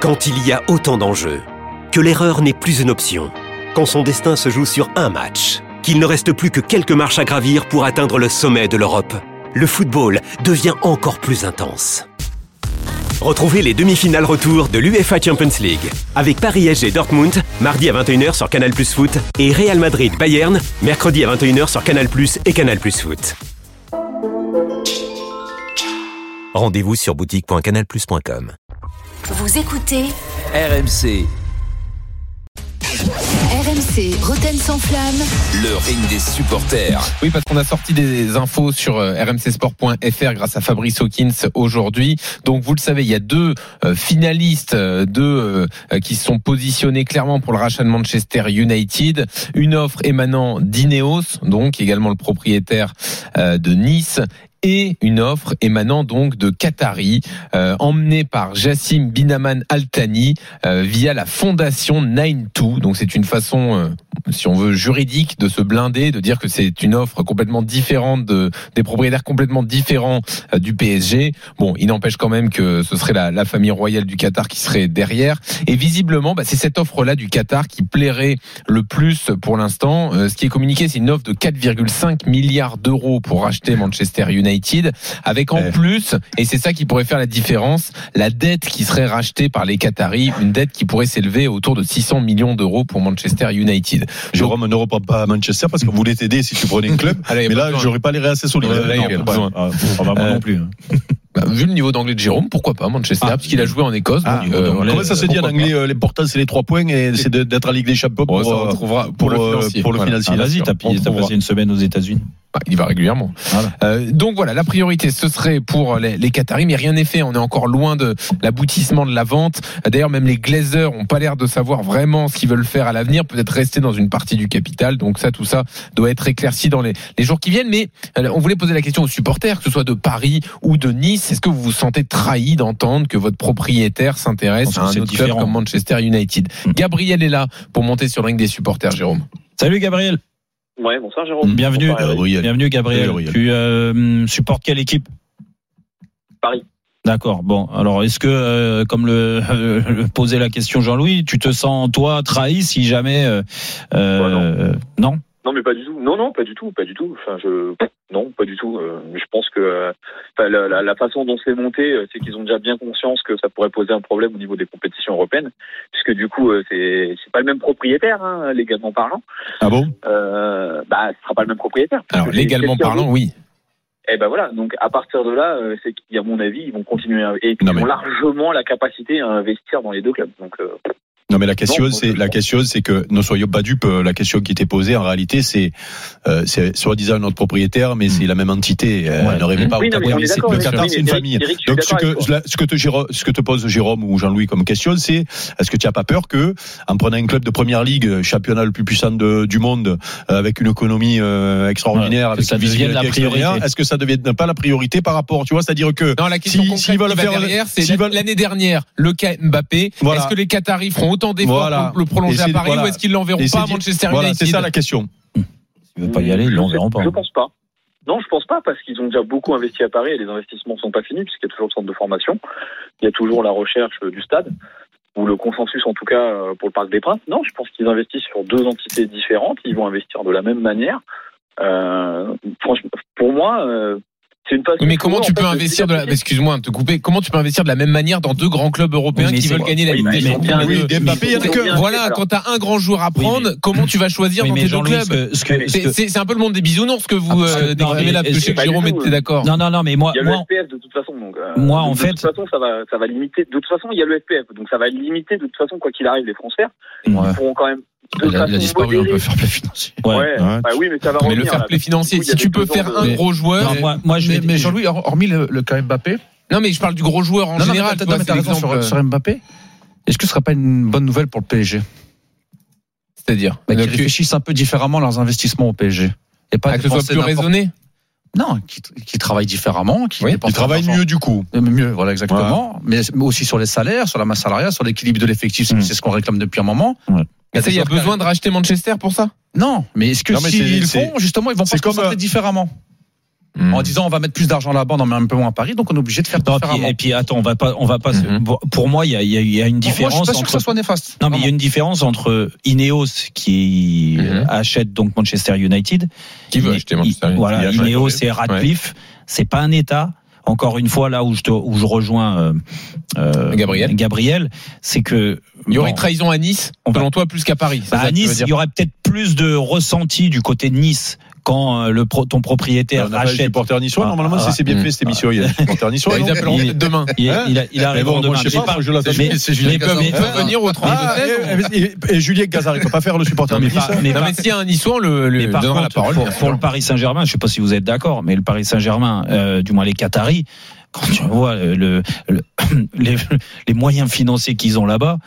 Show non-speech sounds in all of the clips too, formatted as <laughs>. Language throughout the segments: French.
Quand il y a autant d'enjeux, que l'erreur n'est plus une option, quand son destin se joue sur un match, qu'il ne reste plus que quelques marches à gravir pour atteindre le sommet de l'Europe, le football devient encore plus intense. Retrouvez les demi-finales retour de l'UEFA Champions League avec Paris SG Dortmund mardi à 21h sur Canal Plus Foot et Real Madrid Bayern mercredi à 21h sur Canal Plus et Canal Plus Foot. Rendez-vous sur boutique.canalplus.com. Vous écoutez RMC, RMC Roten sans flamme. le ring des supporters. Oui, parce qu'on a sorti des infos sur euh, rmcsport.fr grâce à Fabrice Hawkins aujourd'hui. Donc, vous le savez, il y a deux euh, finalistes, euh, deux qui sont positionnés clairement pour le rachat de Manchester United. Une offre émanant d'Ineos, donc également le propriétaire de Nice. Et une offre émanant donc de Qatari, euh, emmenée par Jassim Binaman Altani euh, via la fondation 9-2. Donc c'est une façon, euh, si on veut, juridique de se blinder, de dire que c'est une offre complètement différente de, des propriétaires complètement différents euh, du PSG. Bon, il n'empêche quand même que ce serait la, la famille royale du Qatar qui serait derrière. Et visiblement, bah, c'est cette offre-là du Qatar qui plairait le plus pour l'instant. Euh, ce qui est communiqué, c'est une offre de 4,5 milliards d'euros pour racheter Manchester United, avec en plus, et c'est ça qui pourrait faire la différence, la dette qui serait rachetée par les Qataris, une dette qui pourrait s'élever autour de 600 millions d'euros pour Manchester United. Jérôme ne reprend pas à Manchester parce qu'on voulait t'aider si tu prenais un club. <laughs> Allez, mais pas là, j'aurais pas les assez. Ouais, a Non, pas besoin. ah, ah, moi non plus. hein. Bah, vu le niveau d'anglais de Jérôme, pourquoi pas Manchester Parce qu'il a joué en Écosse. Ah, donc, euh, Comment ça se dit en anglais euh, L'important, c'est les trois points et c'est d'être en Ligue des Champions pas. Bon, pour, ça, euh, pour, pour, le euh, financier. Ah, vas-y, t'as passé une semaine aux États-Unis. Bah, il y va régulièrement. Voilà. Euh, donc voilà, la priorité, ce serait pour les, les Qataris, mais rien n'est fait. On est encore loin de l'aboutissement de la vente. D'ailleurs, même les Glazers ont pas l'air de savoir vraiment ce qu'ils veulent faire à l'avenir. Peut-être rester dans une partie du capital. Donc ça, tout ça doit être éclairci dans les, les jours qui viennent. Mais euh, on voulait poser la question aux supporters, que ce soit de Paris ou de Nice. Est-ce que vous vous sentez trahi d'entendre que votre propriétaire s'intéresse à un autre club comme Manchester United? Mm. Gabriel est là pour monter sur le ring des supporters, Jérôme. Salut Gabriel. Ouais, bonsoir Jérôme. Bienvenue. Gabriel. Bienvenue Gabriel. Gabriel. Tu euh, supportes quelle équipe? Paris. D'accord. Bon, alors est-ce que, euh, comme le, <laughs> le posait la question Jean-Louis, tu te sens toi trahi si jamais euh, euh, non Non, mais pas du tout. Non, non, pas du tout, pas du tout. Enfin, je non, pas du tout. Euh, je pense que euh, la, la- la façon dont c'est monté, euh, c'est qu'ils ont déjà bien conscience que ça pourrait poser un problème au niveau des compétitions européennes, puisque du coup, c'est c'est pas le même propriétaire, hein, légalement parlant. Ah bon? Euh, bah, ce sera pas le même propriétaire. Alors légalement parlant, oui. Et ben voilà. Donc à partir de là, c'est qu'à mon avis, ils vont continuer à, et Non, ils mais- ont largement la capacité à investir dans les deux clubs. Donc euh, Non, mais la question, c'est la question, c'est que ne soyons pas dupes. euh, La question qui était posée, en réalité, c'est euh, c'est soi-disant notre propriétaire, mais c'est la même entité. Euh, Ouais. Ne rêvez pas oui, au non, mais d'accord. Le mais- Qatar, mais c'est une famille. Eric, Donc, ce que, la- ce que te, ce que te pose Jérôme ou Jean-Louis comme question, c'est est-ce que tu n'as pas peur que, en prenant un club de première ligue, championnat le plus puissant de- du monde, euh, avec une économie euh, extraordinaire, Ouais, avec ça une devienne la priorité. est-ce que ça ne devienne pas la priorité par rapport, tu vois, c'est-à-dire que Non, la question Si- concrète qui va faire- derrière, c'est l'année dernière, le cas Mbappé. Est-ce que les Qataris feront autant d'efforts Voilà. pour le prolonger à Paris voilà. ou est-ce qu'ils l'enverront Et c'est pas à Manchester voilà, United c'est ça la question. S'ils veulent pas y aller, ils Je l'enverront pas. Je pense pas. Non, je pense pas parce qu'ils ont déjà beaucoup investi à Paris et les investissements sont pas finis puisqu'il y a toujours le centre de formation, il y a toujours la recherche euh, du stade ou le consensus en tout cas euh, pour le Parc des Princes. Non, je pense qu'ils investissent sur deux entités différentes. Ils vont investir de la même manière. Euh, franchement, pour moi, euh, une mais comment tu en peux fait, investir de la, excuse-moi de te couper, comment tu peux investir de la même manière dans deux grands clubs européens Oui, mais qui veulent gagner la oui, Ligue mais- des mais- Champions mais- mais- mais- mais- Voilà, quand t'as un grand joueur à Oui, prendre, comment tu vas choisir Oui, dans mais tes deux clubs ce que- ce que- ce C'est c'est un peu le monde des bisounours que vous Ah, euh, non, décrivez mais là, parce que je sais que Jérôme était d'accord. Non, non, non, mais moi, Il y a moi, le FPF de toute façon, donc. euh, Moi, en de, fait- De toute façon, ça va, ça va limiter. De toute façon, il y a le FPF, donc ça va limiter de toute façon quoi qu'il arrive les transferts. Ils pourront quand même. Il a, il a disparu un peu modérée- fair play financier. Ouais, Ouais. bah oui, mais ça va Mais revenir. le fair play financier, coup, si a tu peux faire un Mais- gros joueur, Non, moi, moi, je mais, mais Jean-Louis, hormis le, le cas Mbappé, non mais je parle du gros joueur en non, non, mais général. l'exemple, sur, sur Mbappé. Est-ce que ce serait pas une bonne nouvelle pour le PSG C'est-à-dire bah, Qu'ils réfléchissent un peu différemment leurs investissements au PSG. Et pas ah, que ce soit plus raisonné. Non, qui, qui travaillent différemment, qui Oui, dépensent Il travaille l'argent. mieux du coup. Euh, Mieux, voilà, exactement. Mais mais aussi sur les salaires, sur la masse salariale, sur l'équilibre de l'effectif, c'est Mm. c'est ce qu'on réclame depuis un moment. Mais ça, il y a besoin de racheter Manchester pour ça? Non, mais est-ce que s'ils c'est- le font, justement, ils vont pas se comme, concentrer euh, différemment Hmm. en disant on va mettre plus d'argent là-bas, on en met un peu moins à Paris, donc on est obligé de faire Non, différemment. et puis attends, on va pas, on va pas. se- bon, Pour moi, il y a, il y a- il y a une Moi, je différence suis pas sûr que ça soit néfaste. Non, mais il y a une différence entre Ineos qui euh, achète donc Manchester United. Qui veut acheter Manchester United Voilà, Ineos et Radcliffe, c'est pas un État. Encore une fois, là où je, te- où je rejoins euh, euh, Gabriel. Gabriel, c'est que Il y aurait bon, trahison à Nice, On va- selon toi, plus qu'à Paris. bah, à Nice, il y aurait peut-être plus de ressenti du côté de Nice quand euh, le pro- ton propriétaire On a pas les rachète. supporters niçois. Ah, Normalement, ah, c'est c'est bien mm. fait cette émission. Il y a des supporters niçois. Ils non appelleront demain. Il, il, il arrive bon, demain. je sais Mais pas, je l'attends. mais- C'est Julien peut venir au 32 Ah, 16 et, Julien Gazard, il peut pas faire le supporter mais Non, mais s'il y a un Niçois, on le, le Mais par donnera la contre, parole. pour, le Paris Saint-Germain, je sais pas si vous êtes d'accord, mais le Paris Saint-Germain, euh, du moins les Qataris, quand tu vois le, le- le- les, les moyens financiers qu'ils ont là-bas,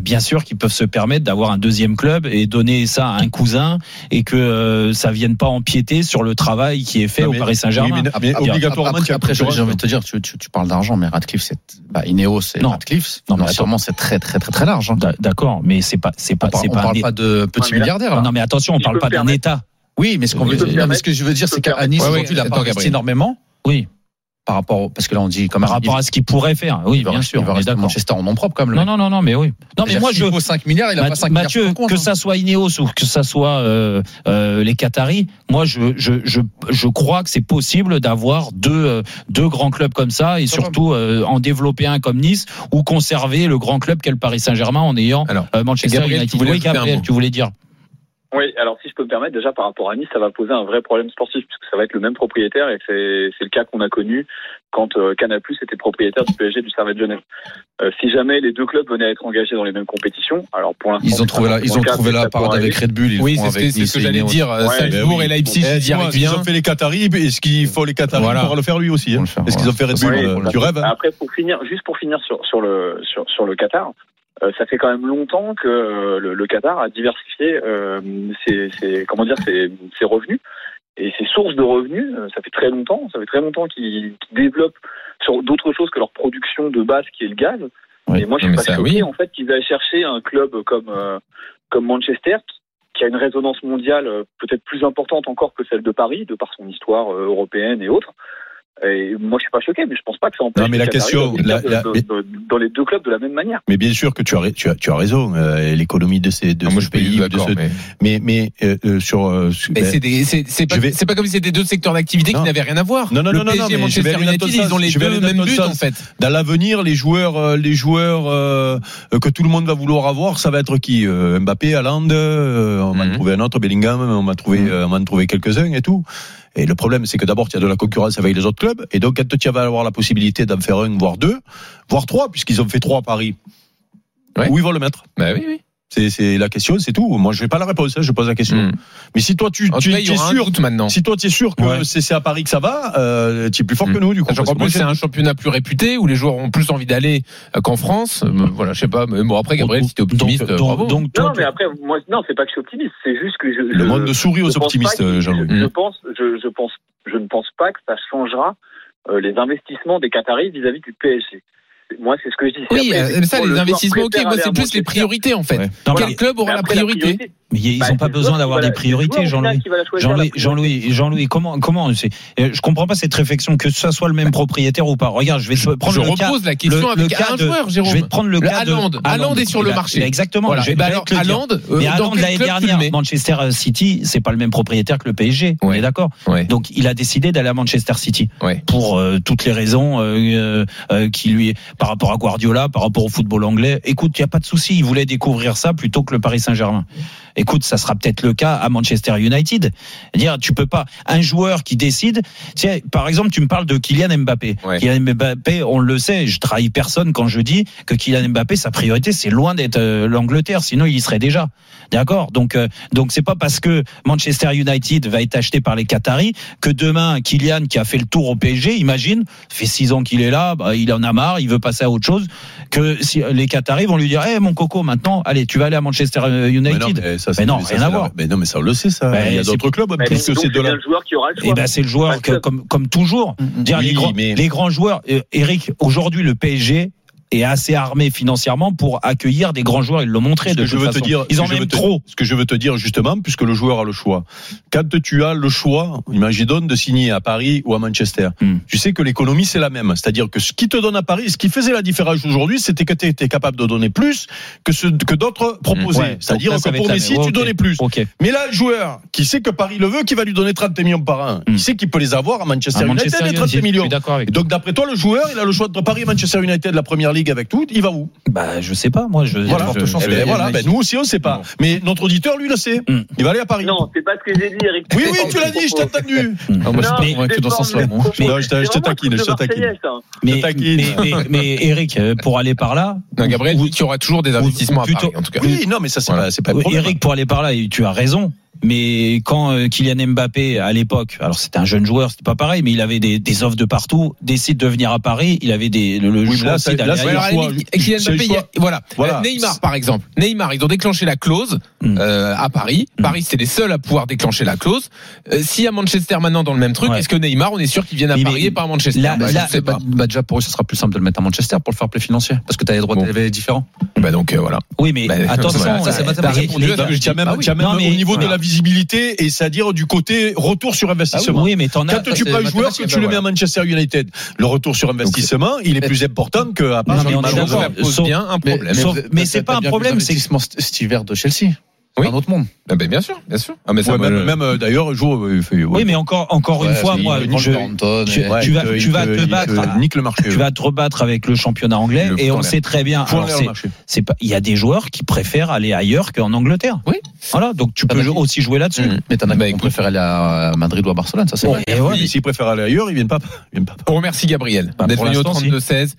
bien sûr qu'ils peuvent se permettre d'avoir un deuxième club et donner ça à un cousin et que euh, ça vienne pas empiéter sur le travail qui est fait Non, au Paris Saint-Germain. oui, mais- mais Après, obligatoirement, après, j'ai envie de te dire, tu, tu, tu parles d'argent, mais Radcliffe, c'est, bah, Ineos, c'est Non. Radcliffe. Non, mais Non, sûrement, c'est très, très, très, très large. hein. D'a- D'accord, mais c'est pas, c'est pas, On parle, pas, parle un- pas de petits milliardaires, là. Non, mais attention, on parle pas d'un. État. Oui, mais ce qu'on veut ce que je veux dire, c'est qu'à Nice, aujourd'hui, il a pas investi énormément Oui, par rapport, parce que là, on dit même. par rapport à ce qu'il pourrait faire. Oui, il bien sûr, il va rester. Manchester en nom propre, le Non, non, non, non, mais oui. Non, mais moi, je, vaut 5 milliards, il a Math- pas 5 Mathieu, milliards. compte, que hein. ça soit Ineos ou que ça soit euh, euh, les Qataris, moi je, je, je, je crois que c'est possible d'avoir deux, euh, deux grands clubs comme ça et surtout euh, en développer un comme Nice ou conserver le grand club qu'est le Paris Saint-Germain en ayant Alors, euh, Manchester Gabriel, United. tu voulais Oui, Gabriel, tu voulais dire. Oui, alors si je peux me permettre, déjà par rapport à Nice, ça va poser un vrai problème sportif, puisque ça va être le même propriétaire, et c'est c'est le cas qu'on a connu quand euh, Canal Plus était propriétaire du PSG du Servette Genève. Euh, si jamais les deux clubs venaient à être engagés dans les mêmes compétitions, alors pour l'instant... Ils ont trouvé la, ils ont trouvé la parade avec. Red Bull. ils Oui, c'est ce avec que- c'est Nice ce que et j'allais dire. Ouais, Salzbourg ben et. Leipzig, Eh, ils Ils ont fait les Qataris, et ce qu'il faut les Qataris Voilà. pour le faire lui aussi. Hein. Est-ce qu'ils ont fait Red Bull Oui, euh, voilà. Tu rêves hein Après, pour finir, juste pour finir sur, sur le sur, sur le Qatar, euh, ça fait quand même longtemps que euh, le, le Qatar a diversifié euh, ses, ses- comment dire ses, ses revenus et ses sources de revenus. euh, ça fait très longtemps, ça fait très longtemps qu'ils qu'ils développent sur d'autres choses que leur production de base qui est le gaz. Oui. Et moi, je suis pas ça, choqué oui. en fait qu'ils aient cherché un club comme euh, comme Manchester qui- a une résonance mondiale peut-être plus importante encore que celle de Paris, de par son histoire européenne et autres. Et moi, je suis pas choqué, mais je pense pas que ça empêche Non, mais la question, la- la- de- de- dans les deux clubs de la même manière. Mais bien sûr que tu as, tu as, tu as raison. euh, L'économie de ces de Ah, Moi, ce je pays, de d'accord. ce- mais- mais mais euh, euh, sur. euh, Mais ben, c'est pas, je vais- pas comme si c'était deux secteurs d'activité qui Non. n'avaient rien à voir. Non, non, le non, non, PSG non, mais je Manchester vais aller dans United, ils ont les Je vais deux mêmes buts en fait. dans l'avenir, les joueurs, euh, les joueurs euh, que tout le monde va vouloir avoir, ça va être qui Euh, Mbappé, Haaland, euh, on va Mhm. en trouver un autre, Bellingham, on va trouver, Mhm. on va en trouver quelques-uns et tout. Et le problème, c'est que d'abord, tu as de la concurrence avec les autres clubs, et donc quand tu vas avoir la possibilité d'en faire un, voire deux, voire trois, puisqu'ils ont fait trois à Paris, Ouais. où ils vont le mettre? Bah oui, oui. C'est la question, c'est tout. Moi, je n'ai pas la réponse, hein, je pose la question. Mm. Mais si toi, tu, En tu cas, es sûr, maintenant. si toi, tu es sûr que Ouais. c'est à Paris que ça va, euh, tu es plus fort que nous, du coup. Que moi, plus, c'est un championnat plus réputé où les joueurs ont plus envie d'aller euh, qu'en France. Euh, Voilà, je sais pas. Mais bon, après, Gabriel, si t'es optimiste, donc, donc, bravo. donc, toi, Non, tu- mais après, moi, non, c'est pas que je suis optimiste, c'est juste que je. Le je- monde sourit aux optimistes, qu'il- Jean-Louis. Je, je pense, je, je pense, je ne pense pas que ça changera euh, les investissements des Qataris vis-à-vis du PSG. Moi, c'est ce que je dis. Oui, après, euh, ça, les investissements, ok, moi, aller c'est plus les priorités, en fait. Ouais. Quel club aura la priorité mais ils bah, n'ont pas c'est le besoin d'avoir des priorités, Jean-Louis. Jean-Louis. Jean-Louis, Jean-Louis, comment, comment, c'est, euh, je comprends pas cette réflexion que ce soit le même propriétaire ou pas. Regarde, je vais te prendre Je le cas. repose la question le- le avec cas un de- joueur, Jérôme. Je vais te prendre le Le cas de Haaland. Haaland est sur le marché. Exactement. Voilà. je vais bah alors. Haaland, euh, Mais l'année dernière, Manchester City, c'est pas le même propriétaire que le PSG. On est d'accord. Ouais. Donc il a décidé d'aller à Manchester City Ouais. pour euh, toutes les raisons euh, euh, euh, qui lui par rapport à Guardiola, par rapport au football anglais. Écoute, il y a pas de souci, il voulait découvrir ça plutôt que le Paris Saint-Germain. Écoute, ça sera peut-être le cas à Manchester United. Dire, tu peux pas un joueur qui décide. Tu sais, par exemple, tu me parles de Kylian Mbappé. Ouais. Kylian Mbappé, on le sait, je trahis personne quand je dis que Kylian Mbappé, sa priorité, c'est loin d'être euh, l'Angleterre, sinon il y serait déjà. D'accord? Donc, euh, donc c'est pas parce que Manchester United va être acheté par les Qataris que demain Kylian qui a fait le tour au PSG, imagine, fait six ans qu'il est là, bah, il en a marre, il veut passer à autre chose, que si les Qataris vont lui dire, eh mon coco, maintenant, allez, tu vas aller à Manchester euh, United. Mais ça, Mais non, rien à voir. Mais non, mais ça, on le sait, ça. Il y a d'autres clubs, Mais puisque donc, c'est de la. bien le joueur qui aura le choix. Et ben c'est le joueur que, que- comme comme toujours. Dire Oui, les grands mais- les grands joueurs. euh, Eric, aujourd'hui le PSG est assez armé financièrement pour accueillir des grands joueurs. Ils l'ont montré. De je toute veux te façon. dire, ils en aiment te- trop. Ce que je veux te dire justement, puisque le joueur a le choix. Quand tu as le choix, imagine de signer à Paris ou à Manchester, Hmm. tu sais que l'économie c'est la même. C'est-à-dire que ce qui te donne à Paris, ce qui faisait la différence aujourd'hui, c'était que tu étais capable de donner plus que ce que d'autres proposaient. Ouais. C'est-à-dire que pour Messi, tu donnais plus. Mais là, le joueur qui sait que Paris le veut, qui va lui donner 30 millions par an, Hmm. il sait qu'il peut les avoir à Manchester, À United, Manchester les 30 United, je millions. avec Et donc d'après toi, le joueur, il a le choix entre Paris et Manchester United, la première avec tout, il va où? Bah, je sais pas. Moi, je. Voilà, je- Eh ben, voilà, ben, nous aussi on sait pas. Mais notre auditeur, lui, le sait. Hmm. Il va aller à Paris. Non, c'est pas ce que j'ai dit, Eric. Oui, oui, tu l'as dit, je t'ai entendu. Ah, <laughs> moi, je suis Non, pas je convaincu dans ce sens-là. Non, je te- je taquine, je te taquine. Mais, taquine. mais, mais, mais <laughs> Eric, euh, pour aller par là. Non, Gabriel, ou- dit qu'il y aura toujours des investissements à Paris, en tout cas. Oui, non, mais ça, c'est pas, pas. Eric, pour aller par là, tu as raison. Mais quand euh, Kylian Mbappé, à l'époque, alors c'était un jeune joueur, c'était pas pareil, mais il avait des, des offres de partout, décide de venir à Paris, il avait des, le, le Oui, mais choix là, aussi ça- d'aller Kylian Mbappé, a- voilà. Voilà. Euh, Neymar, par exemple. Neymar, ils ont déclenché la clause Mm. euh, à Paris. Mm. Paris, c'était les seuls à pouvoir déclencher la clause. Euh, si à Manchester maintenant dans le même truc, Ouais. est-ce que Neymar, on est sûr qu'il vienne à Mais- Paris et pas à Manchester là- Bah, là- Je sais pas. Bah, bah, déjà pour eux, ça sera plus simple de le mettre à Manchester pour le fair play financier, parce que tu as des droits Bon. TV différents. Bah donc euh, voilà. Oui, mais Bah, <laughs> attention, ça, c'est euh, mathématique. les- les- Répondu à ce que je Tu as même, mais- au niveau de la visibilité et c'est-à-dire du côté retour sur investissement. oui, mais t'en as. Quand tu prends un joueur, que tu le mets à Manchester United, le retour sur investissement, il est plus important qu'à Non, mais on est malheureusement. d'accord. Ça pose bien un problème. Mais c'est pas un problème, c'est- cet hiver de Chelsea. Oui. Un autre monde. Ah bah, bien sûr, bien sûr. Ah mais ça, Ouais, moi, même, euh, d'ailleurs, jour, euh, il fait- ouais. Oui, mais encore, encore une fois, moi, je, tu- vas- te- tu vas battre. nique le marché. tu vas te rebattre avec le championnat anglais Le et on en sait très bien. Il y a des joueurs qui préfèrent aller ailleurs qu'en Angleterre. Oui. Voilà, donc tu peux aussi jouer là-dessus. Mm. Mais t'en as Bah, préfèrent aller à Madrid ou à Barcelone, ça c'est Bon, vrai. Et voilà. Oui, S'ils préfèrent aller ailleurs, ils viennent pas. Ils viennent pas. On remercie Gabriel Bah, d'être venu au l'instant, si. 32-16.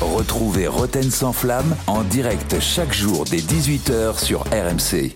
Retrouvez Roten sans flamme en direct chaque jour dès 18h sur RMC.